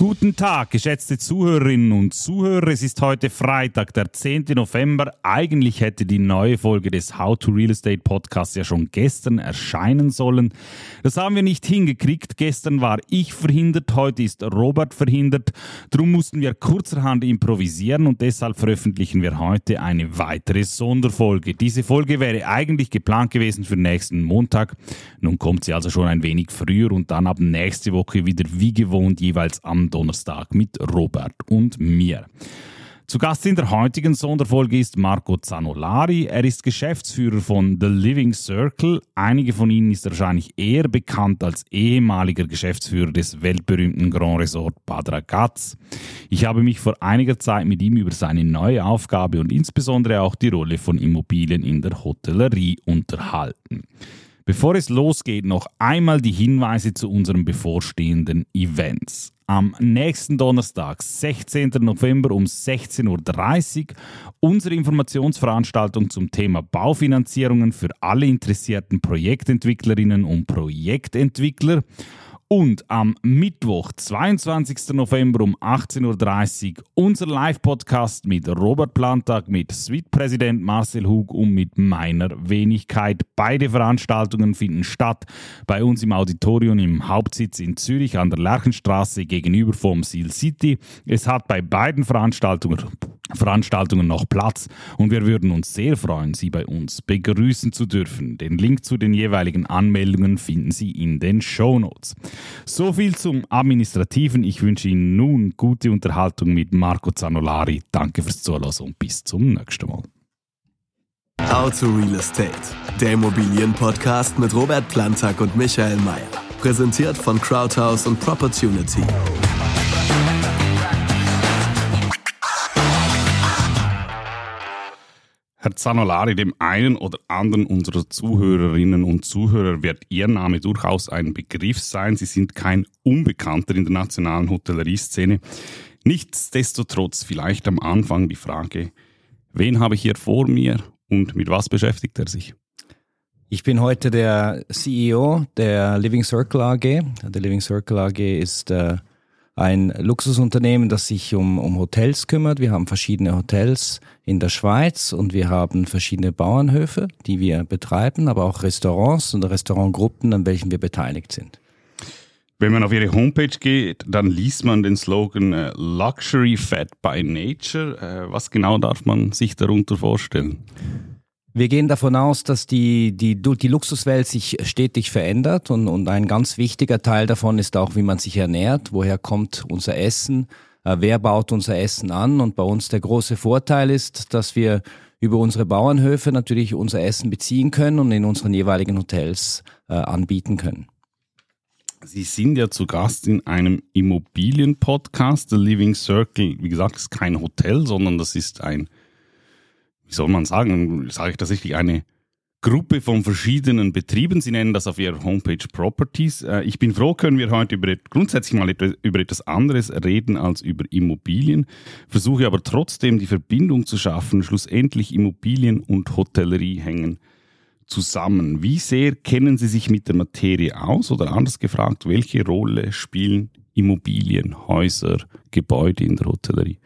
Guten Tag, geschätzte Zuhörerinnen und Zuhörer. Es ist heute Freitag, der 10. November. Eigentlich hätte die neue Folge des How to Real Estate Podcasts ja schon gestern erscheinen sollen. Das haben wir nicht hingekriegt. Gestern war ich verhindert, heute ist Robert verhindert. Darum mussten wir kurzerhand improvisieren und deshalb veröffentlichen wir heute eine weitere Sonderfolge. Diese Folge wäre eigentlich geplant gewesen für nächsten Montag. Nun kommt sie also schon ein wenig früher und dann ab nächste Woche wieder wie gewohnt jeweils am Donnerstag mit Robert und mir. Zu Gast in der heutigen Sonderfolge ist Marco Zanolari. Er ist Geschäftsführer von The Living Circle. Einige von Ihnen ist wahrscheinlich eher bekannt als ehemaliger Geschäftsführer des weltberühmten Grand Resort Bad Ragaz. Ich habe mich vor einiger Zeit mit ihm über seine neue Aufgabe und insbesondere auch die Rolle von Immobilien in der Hotellerie unterhalten. Bevor es losgeht, noch einmal die Hinweise zu unseren bevorstehenden Events. Am nächsten Donnerstag, 16. November um 16.30 Uhr, unsere Informationsveranstaltung zum Thema Baufinanzierungen für alle interessierten Projektentwicklerinnen und Projektentwickler. Und am Mittwoch, 22. November um 18.30 Uhr unser Live-Podcast mit Robert Plantag, mit Suite-Präsident Marcel Hug und mit meiner Wenigkeit. Beide Veranstaltungen finden statt bei uns im Auditorium im Hauptsitz in Zürich an der Lerchenstraße gegenüber vom Seal City. Es hat bei beiden Veranstaltungen Veranstaltungen noch Platz und wir würden uns sehr freuen, Sie bei uns begrüßen zu dürfen. Den Link zu den jeweiligen Anmeldungen finden Sie in den Show Notes. So viel zum Administrativen. Ich wünsche Ihnen nun gute Unterhaltung mit Marco Zanolari. Danke fürs Zuhören und bis zum nächsten Mal. How to Real Estate, der Immobilienpodcast mit Robert Plantag und Michael Mayer. Präsentiert von Crowdhouse und Propertunity. Herr Zanolari, dem einen oder anderen unserer Zuhörerinnen und Zuhörer wird Ihr Name durchaus ein Begriff sein. Sie sind kein Unbekannter in der nationalen Hotellerieszene. Nichtsdestotrotz vielleicht am Anfang die Frage, wen habe ich hier vor mir und mit was beschäftigt er sich? Ich bin heute der CEO der Living Circle AG. Der Living Circle AG ist äh, ein Luxusunternehmen, das sich um, um Hotels kümmert. Wir haben verschiedene Hotels in der Schweiz und wir haben verschiedene Bauernhöfe, die wir betreiben, aber auch Restaurants und Restaurantgruppen, an welchen wir beteiligt sind. Wenn man auf Ihre Homepage geht, dann liest man den Slogan äh, Luxury Fat by Nature. Äh, was genau darf man sich darunter vorstellen? Wir gehen davon aus, dass die, die, die Luxuswelt sich stetig verändert und, und ein ganz wichtiger Teil davon ist auch, wie man sich ernährt, woher kommt unser Essen, äh, wer baut unser Essen an und bei uns der große Vorteil ist, dass wir über unsere Bauernhöfe natürlich unser Essen beziehen können und in unseren jeweiligen Hotels äh, anbieten können. Sie sind ja zu Gast in einem Immobilienpodcast, The Living Circle. Wie gesagt, ist kein Hotel, sondern das ist ein wie soll man sagen, sage ich tatsächlich eine Gruppe von verschiedenen Betrieben. Sie nennen das auf ihrer Homepage Properties. Äh, ich bin froh, können wir heute über, grundsätzlich mal über etwas anderes reden als über Immobilien, versuche aber trotzdem die Verbindung zu schaffen. Schlussendlich Immobilien und Hotellerie hängen zusammen. Wie sehr kennen Sie sich mit der Materie aus oder anders gefragt, welche Rolle spielen Immobilien, Häuser, Gebäude in der Hotellerie?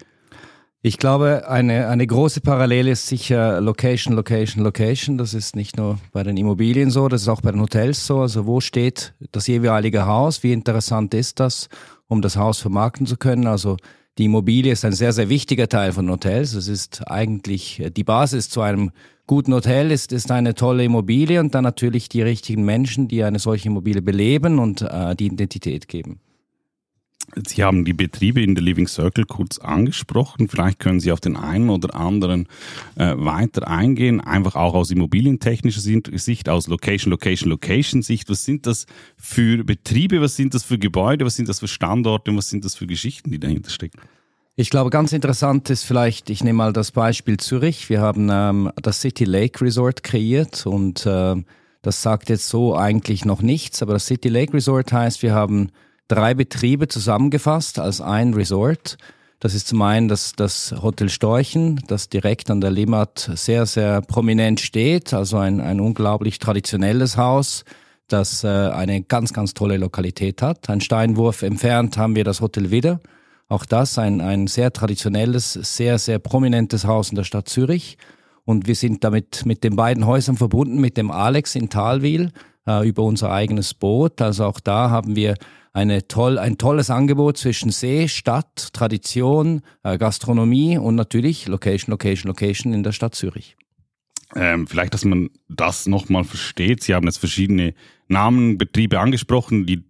Ich glaube, eine, eine große Parallele ist sicher Location, Location, Location. Das ist nicht nur bei den Immobilien so, das ist auch bei den Hotels so. Also wo steht das jeweilige Haus? Wie interessant ist das, um das Haus vermarkten zu können? Also die Immobilie ist ein sehr, sehr wichtiger Teil von Hotels. Es ist eigentlich die Basis zu einem guten Hotel ist, ist eine tolle Immobilie und dann natürlich die richtigen Menschen, die eine solche Immobilie beleben und äh, die Identität geben. Sie haben die Betriebe in der Living Circle kurz angesprochen. Vielleicht können Sie auf den einen oder anderen äh, weiter eingehen, einfach auch aus immobilientechnischer Sicht, aus Location, Location, Location Sicht. Was sind das für Betriebe, was sind das für Gebäude, was sind das für Standorte und was sind das für Geschichten, die dahinter stecken? Ich glaube, ganz interessant ist vielleicht, ich nehme mal das Beispiel Zürich. Wir haben ähm, das City Lake Resort kreiert und äh, das sagt jetzt so eigentlich noch nichts, aber das City Lake Resort heißt, wir haben drei Betriebe zusammengefasst als ein Resort. Das ist zum einen das, das Hotel Storchen, das direkt an der Limmat sehr, sehr prominent steht, also ein, ein unglaublich traditionelles Haus. das äh, eine ganz, ganz tolle Lokalität hat. Ein Steinwurf entfernt haben wir das Hotel Widder. Auch das ein, ein sehr traditionelles, sehr, sehr prominentes Haus in der Stadt Zürich. Und wir sind damit mit den beiden Häusern verbunden, mit dem Alex in Talwil äh, über unser eigenes Boot. Also auch da haben wir eine toll, ein tolles Angebot zwischen See, Stadt, Tradition, äh, Gastronomie und natürlich Location, Location, Location in der Stadt Zürich. Ähm, vielleicht, dass man das nochmal versteht. Sie haben jetzt verschiedene Namen, Betriebe angesprochen, die,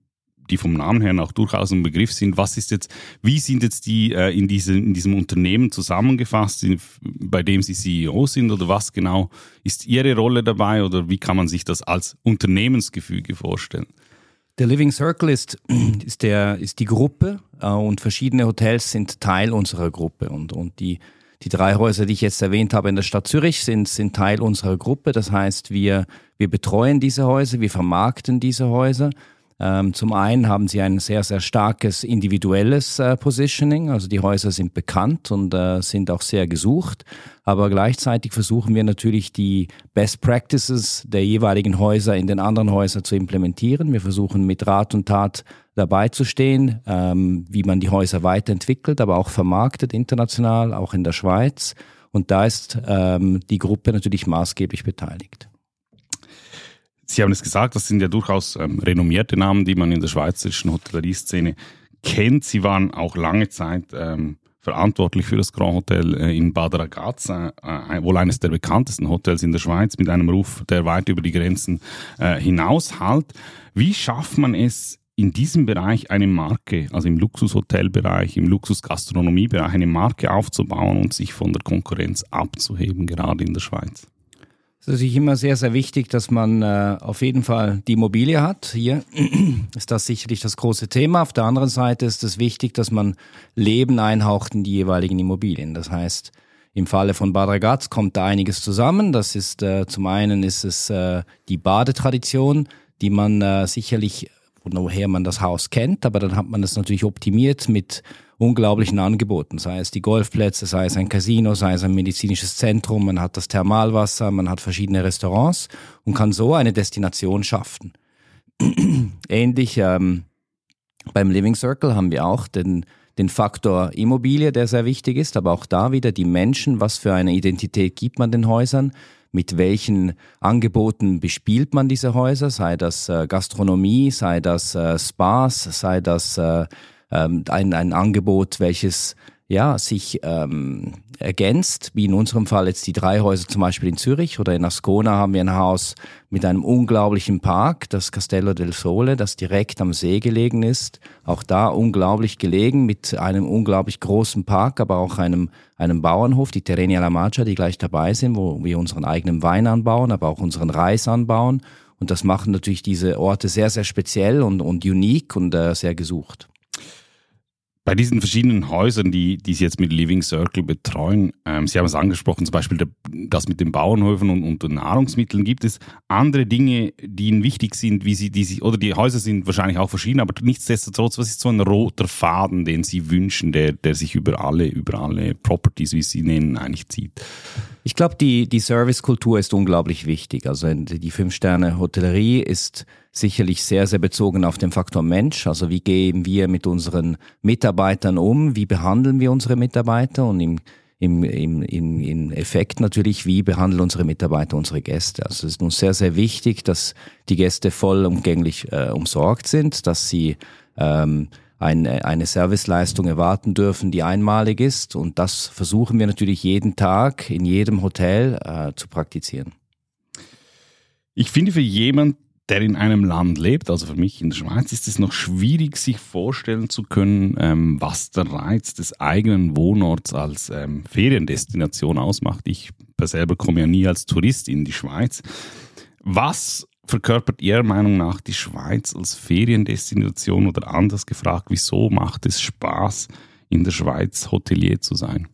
die vom Namen her auch durchaus ein Begriff sind. Was ist jetzt, wie sind jetzt die äh, in, diese, in diesem Unternehmen zusammengefasst, bei dem Sie CEO sind oder was genau ist Ihre Rolle dabei oder wie kann man sich das als Unternehmensgefüge vorstellen? Der Living Circle ist, ist, der, ist die Gruppe äh, und verschiedene Hotels sind Teil unserer Gruppe. Und, und die, die drei Häuser, die ich jetzt erwähnt habe in der Stadt Zürich, sind, sind Teil unserer Gruppe. Das heißt, wir, wir betreuen diese Häuser, wir vermarkten diese Häuser zum einen haben sie ein sehr, sehr starkes individuelles äh, Positioning, also die Häuser sind bekannt und äh, sind auch sehr gesucht, aber gleichzeitig versuchen wir natürlich die Best Practices der jeweiligen Häuser in den anderen Häusern zu implementieren. Wir versuchen mit Rat und Tat dabei zu stehen, ähm, wie man die Häuser weiterentwickelt, aber auch vermarktet international, auch in der Schweiz. Und da ist ähm, die Gruppe natürlich maßgeblich beteiligt. Sie haben es gesagt, das sind ja durchaus ähm, renommierte Namen, die man in der schweizerischen Hotellerie-Szene kennt. Sie waren auch lange Zeit ähm, verantwortlich für das Grand Hotel äh, in Bad Ragaz, äh, äh, wohl eines der bekanntesten Hotels in der Schweiz, mit einem Ruf, der weit über die Grenzen äh, hinaushalt. Wie schafft man es, in diesem Bereich eine Marke, also im Luxushotelbereich, im Luxusgastronomiebereich, eine Marke aufzubauen und sich von der Konkurrenz abzuheben, gerade in der Schweiz? Es ist natürlich immer sehr, sehr wichtig, dass man äh, auf jeden Fall die Immobilie hat. Hier ist das sicherlich das große Thema. Auf der anderen Seite ist es wichtig, dass man Leben einhaucht in die jeweiligen Immobilien. Das heißt, im Falle von Bad Ragaz kommt da einiges zusammen. Das ist äh, zum einen ist es äh, die Badetradition, die man äh, sicherlich, woher man das Haus kennt, aber dann hat man das natürlich optimiert mit unglaublichen Angeboten, sei es die Golfplätze, sei es ein Casino, sei es ein medizinisches Zentrum, man hat das Thermalwasser, man hat verschiedene Restaurants und kann so eine Destination schaffen. Ähnlich ähm, beim Living Circle haben wir auch den, den Faktor Immobilie, der sehr wichtig ist, aber auch da wieder die Menschen, was für eine Identität gibt man den Häusern, mit welchen Angeboten bespielt man diese Häuser, sei das äh, Gastronomie, sei das äh, Spas, sei das äh, ähm, ein, ein Angebot, welches ja, sich ähm, ergänzt, wie in unserem Fall jetzt die drei Häuser zum Beispiel in Zürich oder in Ascona haben wir ein Haus mit einem unglaublichen Park, das Castello del Sole, das direkt am See gelegen ist. Auch da unglaublich gelegen mit einem unglaublich großen Park, aber auch einem, einem Bauernhof, die Terreni alla Magia, die gleich dabei sind, wo wir unseren eigenen Wein anbauen, aber auch unseren Reis anbauen. Und das machen natürlich diese Orte sehr, sehr speziell und, und unique und äh, sehr gesucht. Bei diesen verschiedenen Häusern, die, die Sie jetzt mit Living Circle betreuen, ähm, Sie haben es angesprochen, zum Beispiel das mit den Bauernhöfen und, und den Nahrungsmitteln, gibt es andere Dinge, die Ihnen wichtig sind, wie Sie, die Sie, oder die Häuser sind wahrscheinlich auch verschieden, aber nichtsdestotrotz, was ist so ein roter Faden, den Sie wünschen, der, der sich über alle, über alle Properties, wie Sie nennen, eigentlich zieht? Ich glaube, die, die Servicekultur ist unglaublich wichtig. Also die Fünf-Sterne-Hotellerie ist sicherlich sehr, sehr bezogen auf den Faktor Mensch. Also wie gehen wir mit unseren Mitarbeitern um? Wie behandeln wir unsere Mitarbeiter? Und im, im, im, im, im Effekt natürlich, wie behandeln unsere Mitarbeiter unsere Gäste? Also es ist uns sehr, sehr wichtig, dass die Gäste vollumgänglich äh, umsorgt sind, dass sie ähm, eine, eine Serviceleistung erwarten dürfen, die einmalig ist. Und das versuchen wir natürlich jeden Tag in jedem Hotel äh, zu praktizieren. Ich finde für jemand, der in einem Land lebt, also für mich in der Schweiz, ist es noch schwierig, sich vorstellen zu können, ähm, was der Reiz des eigenen Wohnorts als ähm, Feriendestination ausmacht. Ich selber komme ja nie als Tourist in die Schweiz. Was verkörpert Ihrer Meinung nach die Schweiz als Feriendestination oder anders gefragt, wieso macht es Spaß, in der Schweiz Hotelier zu sein?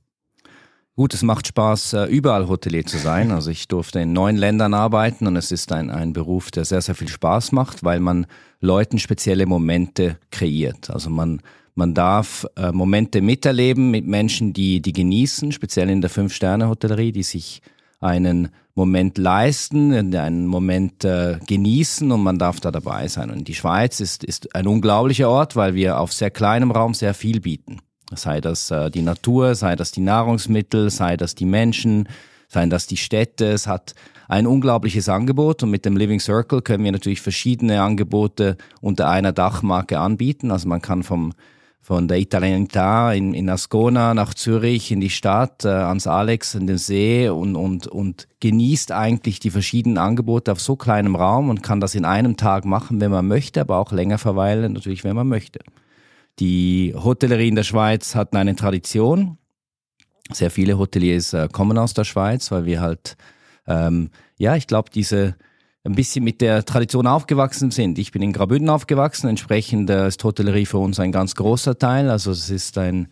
Gut, es macht Spaß, äh, überall Hotelier zu sein. Also ich durfte in neun Ländern arbeiten und es ist ein, ein Beruf, der sehr, sehr viel Spaß macht, weil man Leuten spezielle Momente kreiert. Also man, man darf äh, Momente miterleben mit Menschen, die, die genießen, speziell in der Fünf-Sterne-Hotellerie, die sich einen Moment leisten, einen Moment äh, genießen und man darf da dabei sein. Und die Schweiz ist, ist ein unglaublicher Ort, weil wir auf sehr kleinem Raum sehr viel bieten. Sei das äh, die Natur, sei das die Nahrungsmittel, sei das die Menschen, seien das die Städte. Es hat ein unglaubliches Angebot und mit dem Living Circle können wir natürlich verschiedene Angebote unter einer Dachmarke anbieten. Also man kann vom von der Italianità in, in Ascona nach Zürich in die Stadt, äh, ans Alex, in den See und, und, und genießt eigentlich die verschiedenen Angebote auf so kleinem Raum und kann das in einem Tag machen, wenn man möchte, aber auch länger verweilen, natürlich, wenn man möchte. Die Hotellerie in der Schweiz hat eine Tradition. Sehr viele Hoteliers äh, kommen aus der Schweiz, weil wir halt, ähm, ja, ich glaube, diese ein bisschen mit der Tradition aufgewachsen sind. Ich bin in Graubünden aufgewachsen, entsprechend äh, ist Hotellerie für uns ein ganz großer Teil. Also es ist ein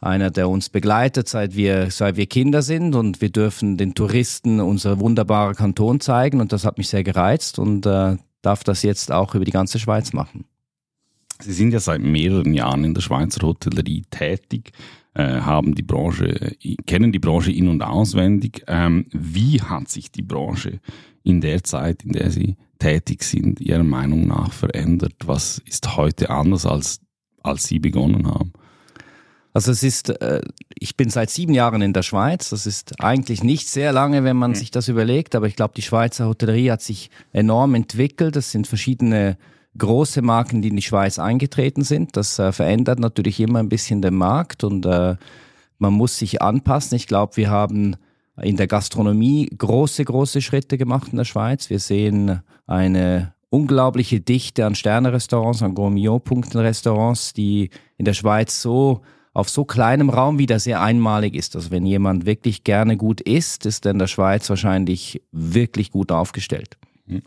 einer, der uns begleitet, seit wir, seit wir Kinder sind und wir dürfen den Touristen unser wunderbarer Kanton zeigen und das hat mich sehr gereizt und äh, darf das jetzt auch über die ganze Schweiz machen. Sie sind ja seit mehreren Jahren in der Schweizer Hotellerie tätig, haben die Branche, kennen die Branche in- und auswendig. Ähm, wie hat sich die Branche in der Zeit, in der Sie tätig sind, Ihrer Meinung nach verändert? Was ist heute anders, als, als Sie begonnen haben? Also es ist, äh, ich bin seit sieben Jahren in der Schweiz. Das ist eigentlich nicht sehr lange, wenn man mhm. sich das überlegt, aber ich glaube, die Schweizer Hotellerie hat sich enorm entwickelt. Es sind verschiedene große Marken, die in die Schweiz eingetreten sind. Das äh, verändert natürlich immer ein bisschen den Markt und äh, man muss sich anpassen. Ich glaube, wir haben in der Gastronomie große, große Schritte gemacht in der Schweiz. Wir sehen eine unglaubliche Dichte an Sternerestaurants, an Gourmillon-Punkten-Restaurants, die in der Schweiz so auf so kleinem Raum wieder sehr einmalig ist. Also wenn jemand wirklich gerne gut isst, ist er in der Schweiz wahrscheinlich wirklich gut aufgestellt. Mhm.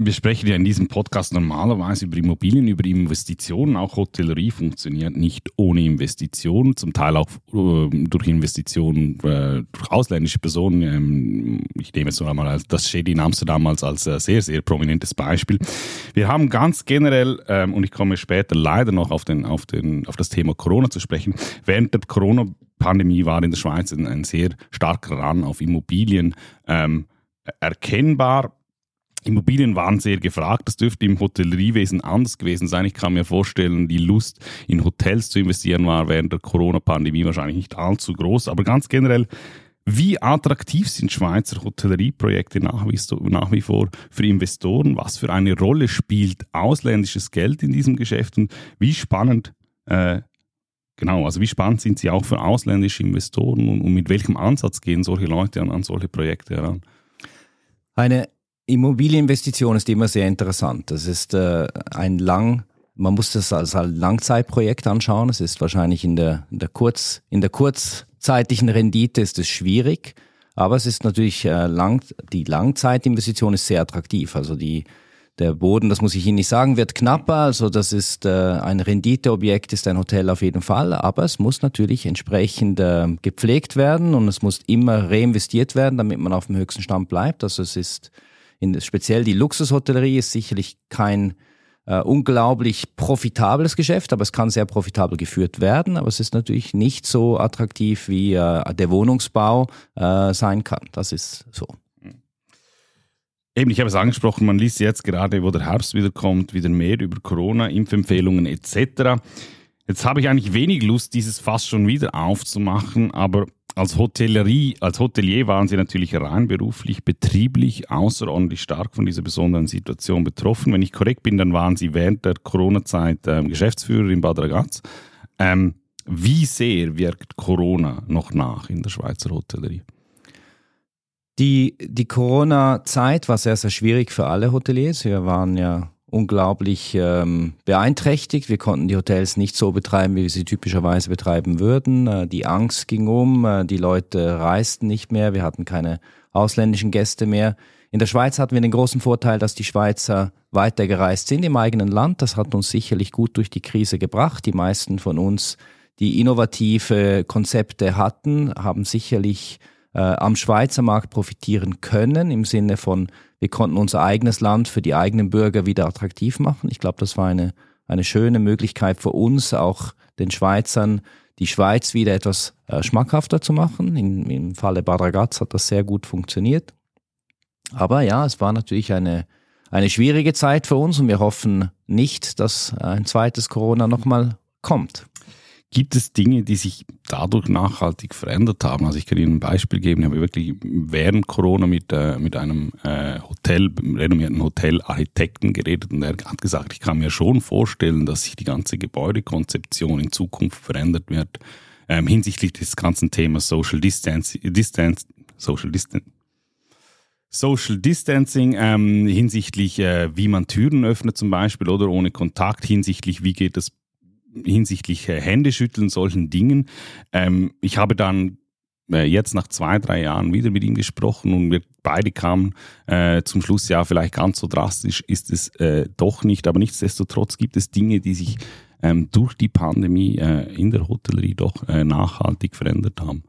Wir sprechen ja in diesem Podcast normalerweise über Immobilien, über Investitionen. Auch Hotellerie funktioniert nicht ohne Investitionen, zum Teil auch äh, durch Investitionen äh, durch ausländische Personen. Ähm, ich nehme jetzt noch einmal das Shady in Amsterdam als, als äh, sehr, sehr prominentes Beispiel. Wir haben ganz generell, ähm, und ich komme später leider noch auf, den, auf, den, auf das Thema Corona zu sprechen, während der Corona Pandemie war in der Schweiz ein, ein sehr starker Run auf Immobilien ähm, erkennbar. Immobilien waren sehr gefragt. Das dürfte im Hotelleriewesen anders gewesen sein. Ich kann mir vorstellen, die Lust in Hotels zu investieren war während der Corona-Pandemie wahrscheinlich nicht allzu groß. Aber ganz generell, wie attraktiv sind Schweizer Hotellerieprojekte nach wie, nach wie vor für Investoren? Was für eine Rolle spielt ausländisches Geld in diesem Geschäft? Und wie spannend, äh, genau, also wie spannend sind sie auch für ausländische Investoren und, und mit welchem Ansatz gehen solche Leute an, an solche Projekte heran? Eine Immobilieninvestition ist immer sehr interessant. Das ist äh, ein lang, man muss das als Langzeitprojekt anschauen. Es ist wahrscheinlich in der, in der, Kurz, in der kurzzeitigen Rendite ist es schwierig, aber es ist natürlich äh, lang, die Langzeitinvestition ist sehr attraktiv. Also die, der Boden, das muss ich Ihnen nicht sagen, wird knapper. Also das ist äh, ein Renditeobjekt, ist ein Hotel auf jeden Fall. Aber es muss natürlich entsprechend äh, gepflegt werden und es muss immer reinvestiert werden, damit man auf dem höchsten Stand bleibt. Also es ist in, speziell die Luxushotellerie ist sicherlich kein äh, unglaublich profitables Geschäft, aber es kann sehr profitabel geführt werden. Aber es ist natürlich nicht so attraktiv, wie äh, der Wohnungsbau äh, sein kann. Das ist so. Eben, ich habe es angesprochen, man liest jetzt gerade, wo der Herbst wieder kommt, wieder mehr über Corona, Impfempfehlungen etc. Jetzt habe ich eigentlich wenig Lust, dieses Fass schon wieder aufzumachen, aber als Hotellerie, als Hotelier waren Sie natürlich rein beruflich, betrieblich außerordentlich stark von dieser besonderen Situation betroffen. Wenn ich korrekt bin, dann waren Sie während der Corona-Zeit ähm, Geschäftsführer in Bad Ragaz. Ähm, wie sehr wirkt Corona noch nach in der Schweizer Hotellerie? Die, die Corona-Zeit war sehr, sehr schwierig für alle Hoteliers. Wir waren ja unglaublich ähm, beeinträchtigt. Wir konnten die Hotels nicht so betreiben, wie wir sie typischerweise betreiben würden. Äh, die Angst ging um, äh, die Leute reisten nicht mehr, wir hatten keine ausländischen Gäste mehr. In der Schweiz hatten wir den großen Vorteil, dass die Schweizer weitergereist sind im eigenen Land. Das hat uns sicherlich gut durch die Krise gebracht. Die meisten von uns, die innovative Konzepte hatten, haben sicherlich äh, am Schweizer Markt profitieren können im Sinne von wir konnten unser eigenes Land für die eigenen Bürger wieder attraktiv machen. Ich glaube, das war eine, eine schöne Möglichkeit für uns, auch den Schweizern die Schweiz wieder etwas äh, schmackhafter zu machen. In, Im Falle Bad Ragaz hat das sehr gut funktioniert. Aber ja, es war natürlich eine, eine schwierige Zeit für uns und wir hoffen nicht, dass ein zweites Corona nochmal kommt. Gibt es Dinge, die sich dadurch nachhaltig verändert haben? Also ich kann Ihnen ein Beispiel geben. Ich habe wirklich während Corona mit, äh, mit einem äh, Hotel, renommierten Hotelarchitekten geredet und er hat gesagt, ich kann mir schon vorstellen, dass sich die ganze Gebäudekonzeption in Zukunft verändert wird ähm, hinsichtlich des ganzen Themas Social Distance, Distance Social Distance, Social Distancing ähm, hinsichtlich, äh, wie man Türen öffnet zum Beispiel oder ohne Kontakt, hinsichtlich, wie geht das hinsichtlich äh, Händeschütteln, solchen Dingen. Ähm, ich habe dann äh, jetzt nach zwei, drei Jahren wieder mit ihm gesprochen und wir beide kamen äh, zum Schluss, ja, vielleicht ganz so drastisch ist es äh, doch nicht, aber nichtsdestotrotz gibt es Dinge, die sich ähm, durch die Pandemie äh, in der Hotellerie doch äh, nachhaltig verändert haben.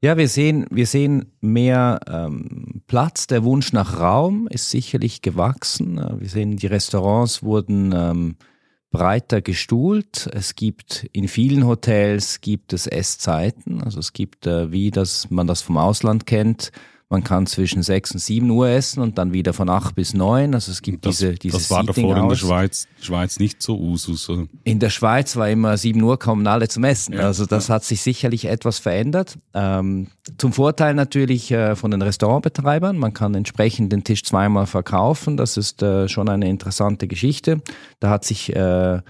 Ja, wir sehen, wir sehen mehr ähm, Platz. Der Wunsch nach Raum ist sicherlich gewachsen. Wir sehen, die Restaurants wurden ähm, breiter gestuhlt. Es gibt in vielen Hotels gibt es Esszeiten, also es gibt, äh, wie das man das vom Ausland kennt, man kann zwischen 6 und 7 Uhr essen und dann wieder von 8 bis 9. Also es gibt das, diese, diese Das war davor in der Schweiz, Schweiz nicht so Usus. Oder? In der Schweiz war immer 7 Uhr kommen alle zum Essen. Ja, also das ja. hat sich sicherlich etwas verändert. Ähm, zum Vorteil natürlich äh, von den Restaurantbetreibern. Man kann entsprechend den Tisch zweimal verkaufen. Das ist äh, schon eine interessante Geschichte. Da hat sich äh,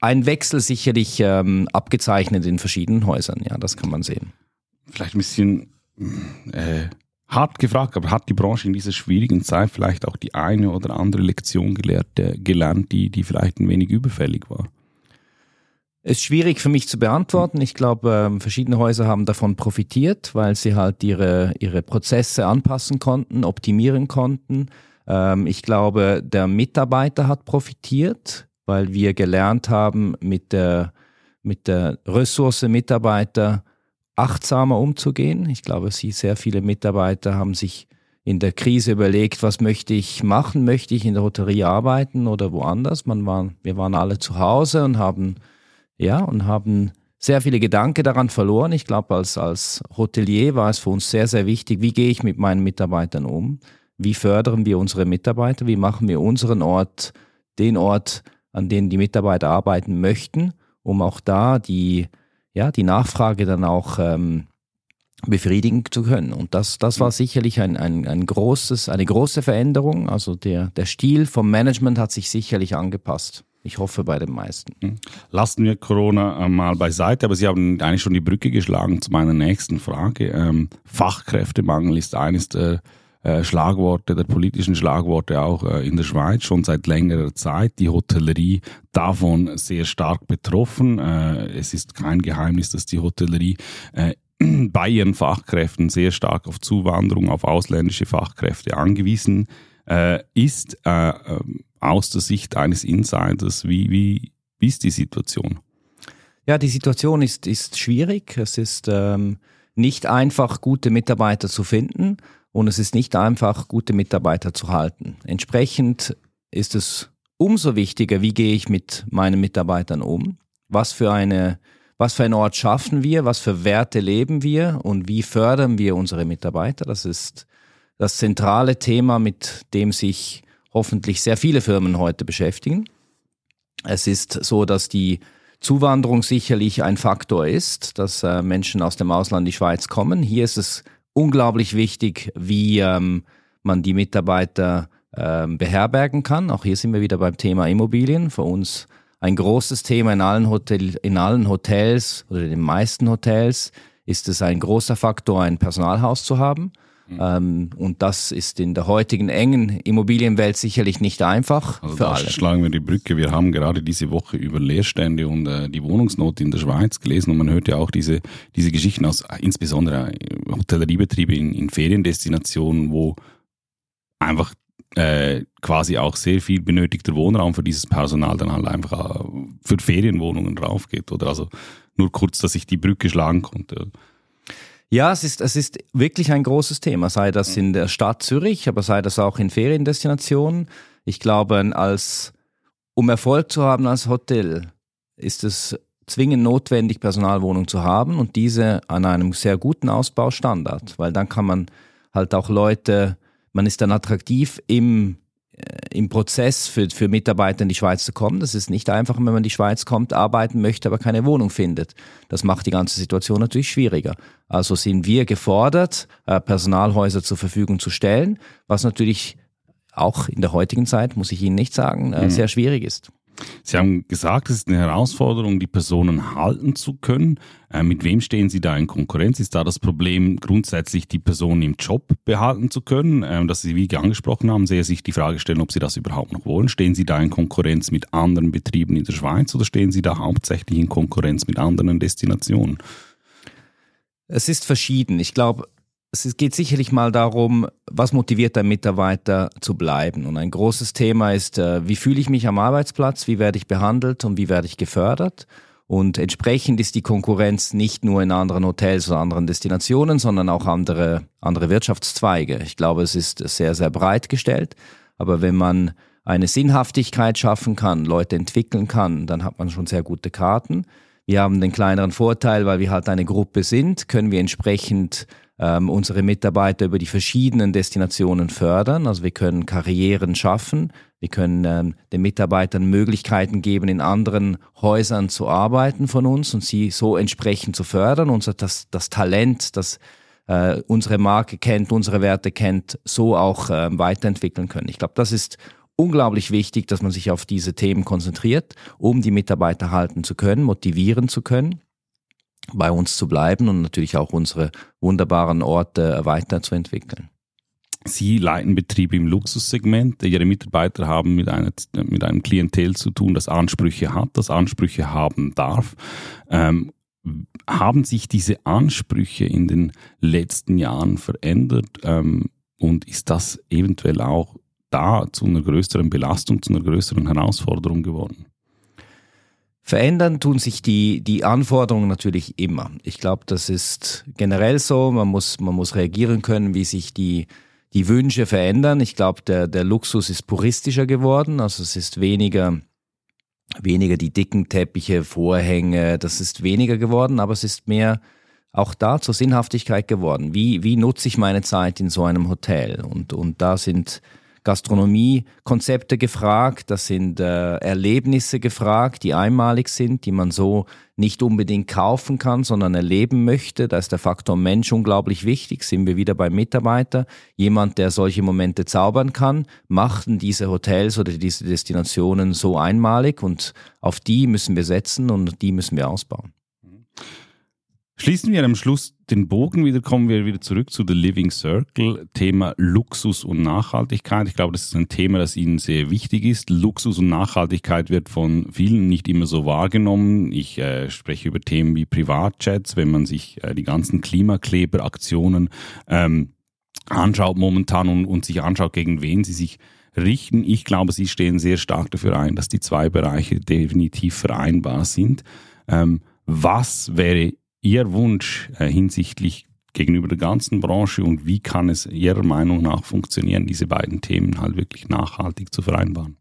ein Wechsel sicherlich ähm, abgezeichnet in verschiedenen Häusern. Ja, das kann man sehen. Vielleicht ein bisschen äh, hart gefragt, aber hat die Branche in dieser schwierigen Zeit vielleicht auch die eine oder andere Lektion gelehrt, äh, gelernt, die, die vielleicht ein wenig überfällig war? Ist schwierig für mich zu beantworten. Ich glaube, ähm, verschiedene Häuser haben davon profitiert, weil sie halt ihre, ihre Prozesse anpassen konnten, optimieren konnten. Ähm, ich glaube, der Mitarbeiter hat profitiert, weil wir gelernt haben, mit der, mit der Ressource Mitarbeiter achtsamer umzugehen. Ich glaube, sie, sehr viele Mitarbeiter haben sich in der Krise überlegt, was möchte ich machen? Möchte ich in der Hotellerie arbeiten oder woanders? Man war, wir waren alle zu Hause und haben, ja, und haben sehr viele Gedanken daran verloren. Ich glaube, als, als Hotelier war es für uns sehr, sehr wichtig, wie gehe ich mit meinen Mitarbeitern um? Wie fördern wir unsere Mitarbeiter? Wie machen wir unseren Ort den Ort, an dem die Mitarbeiter arbeiten möchten, um auch da die ja, die Nachfrage dann auch ähm, befriedigen zu können. Und das, das war sicherlich ein, ein, ein großes, eine große Veränderung. Also der, der Stil vom Management hat sich sicherlich angepasst. Ich hoffe bei den meisten. Hm. Lassen wir Corona mal beiseite, aber Sie haben eigentlich schon die Brücke geschlagen zu meiner nächsten Frage. Ähm, Fachkräftemangel ist eines der äh, Schlagworte, der politischen Schlagworte auch äh, in der Schweiz schon seit längerer Zeit. Die Hotellerie davon sehr stark betroffen. Äh, es ist kein Geheimnis, dass die Hotellerie bei ihren Fachkräften sehr stark auf Zuwanderung, auf ausländische Fachkräfte angewiesen ist. aus der Sicht eines Insiders, wie, wie, wie ist die Situation? Ja, die Situation ist, ist schwierig. Es ist ähm, nicht einfach, gute Mitarbeiter zu finden. Und es ist nicht einfach, gute Mitarbeiter zu halten. Entsprechend ist es umso wichtiger, wie gehe ich mit meinen Mitarbeitern um? Was für eine was für einen Ort schaffen wir, was für Werte leben wir und wie fördern wir unsere Mitarbeiter? Das ist das zentrale Thema, mit dem sich hoffentlich sehr viele Firmen heute beschäftigen. Es ist so, dass die Zuwanderung sicherlich ein Faktor ist, dass äh, Menschen aus dem Ausland in die Schweiz kommen. Hier ist es unglaublich wichtig, wie ähm, man die Mitarbeiter ähm, beherbergen kann. Auch hier sind wir wieder beim Thema Immobilien. Für uns ein großes Thema in allen, Hotel, in allen Hotels oder in den meisten Hotels ist es ein großer Faktor, ein Personalhaus zu haben. Mhm. Und das ist in der heutigen engen Immobilienwelt sicherlich nicht einfach also für alle. schlagen wir die Brücke. Wir haben gerade diese Woche über Leerstände und äh, die Wohnungsnot in der Schweiz gelesen und man hört ja auch diese, diese Geschichten aus insbesondere äh, Hotelleriebetriebe in, in Feriendestinationen, wo einfach äh, quasi auch sehr viel benötigter Wohnraum für dieses Personal dann halt einfach äh, für Ferienwohnungen draufgeht. Oder also nur kurz, dass ich die Brücke schlagen konnte. Ja, es ist, es ist wirklich ein großes Thema, sei das in der Stadt Zürich, aber sei das auch in Feriendestinationen. Ich glaube, als, um Erfolg zu haben als Hotel, ist es zwingend notwendig, Personalwohnungen zu haben und diese an einem sehr guten Ausbaustandard, weil dann kann man halt auch Leute, man ist dann attraktiv im, im Prozess für, für Mitarbeiter in die Schweiz zu kommen. Das ist nicht einfach, wenn man in die Schweiz kommt, arbeiten möchte, aber keine Wohnung findet. Das macht die ganze Situation natürlich schwieriger. Also sind wir gefordert, äh, Personalhäuser zur Verfügung zu stellen, was natürlich auch in der heutigen Zeit, muss ich Ihnen nicht sagen, äh, mhm. sehr schwierig ist. Sie haben gesagt, es ist eine Herausforderung, die Personen halten zu können. Äh, mit wem stehen Sie da in Konkurrenz? Ist da das Problem, grundsätzlich die Personen im Job behalten zu können? Ähm, dass Sie, wie angesprochen haben, sehr sich die Frage stellen, ob Sie das überhaupt noch wollen. Stehen Sie da in Konkurrenz mit anderen Betrieben in der Schweiz oder stehen Sie da hauptsächlich in Konkurrenz mit anderen Destinationen? Es ist verschieden. Ich glaube, es geht sicherlich mal darum, was motiviert ein Mitarbeiter zu bleiben. Und ein großes Thema ist, äh, wie fühle ich mich am Arbeitsplatz, wie werde ich behandelt und wie werde ich gefördert. Und entsprechend ist die Konkurrenz nicht nur in anderen Hotels oder anderen Destinationen, sondern auch andere, andere Wirtschaftszweige. Ich glaube, es ist sehr, sehr breit gestellt. Aber wenn man eine Sinnhaftigkeit schaffen kann, Leute entwickeln kann, dann hat man schon sehr gute Karten. Wir haben den kleineren Vorteil, weil wir halt eine Gruppe sind, können wir entsprechend ähm, unsere Mitarbeiter über die verschiedenen Destinationen fördern. Also wir können Karrieren schaffen, wir können ähm, den Mitarbeitern Möglichkeiten geben, in anderen Häusern zu arbeiten von uns und sie so entsprechend zu fördern. Unser das, das Talent, das äh, unsere Marke kennt, unsere Werte kennt, so auch äh, weiterentwickeln können. Ich glaube, das ist unglaublich wichtig, dass man sich auf diese Themen konzentriert, um die Mitarbeiter halten zu können, motivieren zu können bei uns zu bleiben und natürlich auch unsere wunderbaren Orte weiterzuentwickeln. Sie leiten Betriebe im Luxussegment. Ihre Mitarbeiter haben mit, einer, mit einem Klientel zu tun, das Ansprüche hat, das Ansprüche haben darf. Ähm, haben sich diese Ansprüche in den letzten Jahren verändert? Ähm, und ist das eventuell auch da zu einer größeren Belastung, zu einer größeren Herausforderung geworden? Verändern tun sich die, die Anforderungen natürlich immer. Ich glaube, das ist generell so. Man muss, man muss reagieren können, wie sich die, die Wünsche verändern. Ich glaube, der, der Luxus ist puristischer geworden. Also es ist weniger, weniger die dicken Teppiche, Vorhänge. Das ist weniger geworden, aber es ist mehr auch da zur Sinnhaftigkeit geworden. Wie, wie nutze ich meine Zeit in so einem Hotel? Und, und da sind Gastronomiekonzepte gefragt, das sind äh, Erlebnisse gefragt, die einmalig sind, die man so nicht unbedingt kaufen kann, sondern erleben möchte. Da ist der Faktor Mensch unglaublich wichtig. Sind wir wieder beim Mitarbeiter. Jemand, der solche Momente zaubern kann, machten diese Hotels oder diese Destinationen so einmalig und auf die müssen wir setzen und die müssen wir ausbauen. Schließen wir am Schluss den Bogen wieder, kommen wir wieder zurück zu The Living Circle, Thema Luxus und Nachhaltigkeit. Ich glaube, das ist ein Thema, das Ihnen sehr wichtig ist. Luxus und Nachhaltigkeit wird von vielen nicht immer so wahrgenommen. Ich äh, spreche über Themen wie Privatjets, wenn man sich äh, die ganzen Klimakleberaktionen ähm, anschaut momentan und, und sich anschaut, gegen wen sie sich richten. Ich glaube, Sie stehen sehr stark dafür ein, dass die zwei Bereiche definitiv vereinbar sind. Ähm, was wäre Ihr Wunsch äh, hinsichtlich gegenüber der ganzen Branche und wie kann es Ihrer Meinung nach funktionieren, diese beiden Themen halt wirklich nachhaltig zu vereinbaren?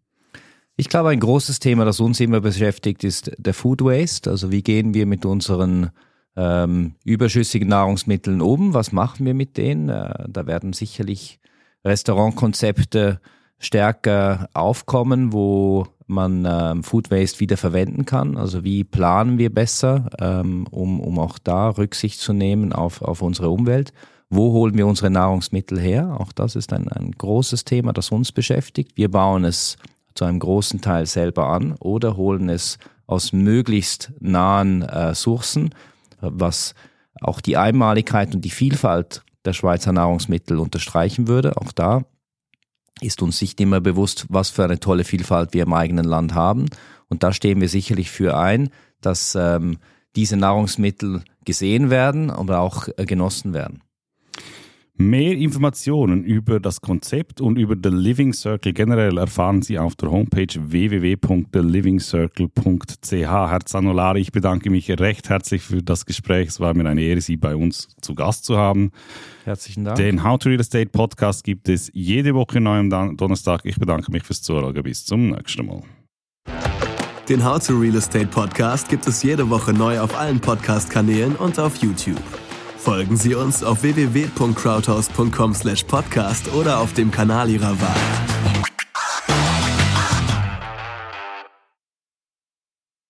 Ich glaube, ein großes Thema, das uns immer beschäftigt, ist der Food Waste. Also wie gehen wir mit unseren ähm, überschüssigen Nahrungsmitteln um? Was machen wir mit denen? Äh, da werden sicherlich Restaurantkonzepte stärker aufkommen, wo man ähm, Food Waste wieder verwenden kann. Also wie planen wir besser, ähm, um, um auch da Rücksicht zu nehmen auf, auf unsere Umwelt. Wo holen wir unsere Nahrungsmittel her? Auch das ist ein, ein großes Thema, das uns beschäftigt. Wir bauen es zu einem großen Teil selber an oder holen es aus möglichst nahen äh, Sourcen, was auch die Einmaligkeit und die Vielfalt der Schweizer Nahrungsmittel unterstreichen würde. Auch da ist uns nicht immer bewusst, was für eine tolle Vielfalt wir im eigenen Land haben. Und da stehen wir sicherlich für ein, dass ähm, diese Nahrungsmittel gesehen werden, aber auch äh, genossen werden. Mehr Informationen über das Konzept und über The Living Circle generell erfahren Sie auf der Homepage www.thelivingcircle.ch. Herr Zanolari, ich bedanke mich recht herzlich für das Gespräch. Es war mir eine Ehre, Sie bei uns zu Gast zu haben. Herzlichen Dank. Den How to Real Estate Podcast gibt es jede Woche neu am Donnerstag. Ich bedanke mich fürs Zuhören. Bis zum nächsten Mal. Den How to Real Estate Podcast gibt es jede Woche neu auf allen Podcast-Kanälen und auf YouTube. Folgen Sie uns auf www.crowdhouse.com/podcast oder auf dem Kanal Ihrer Wahl.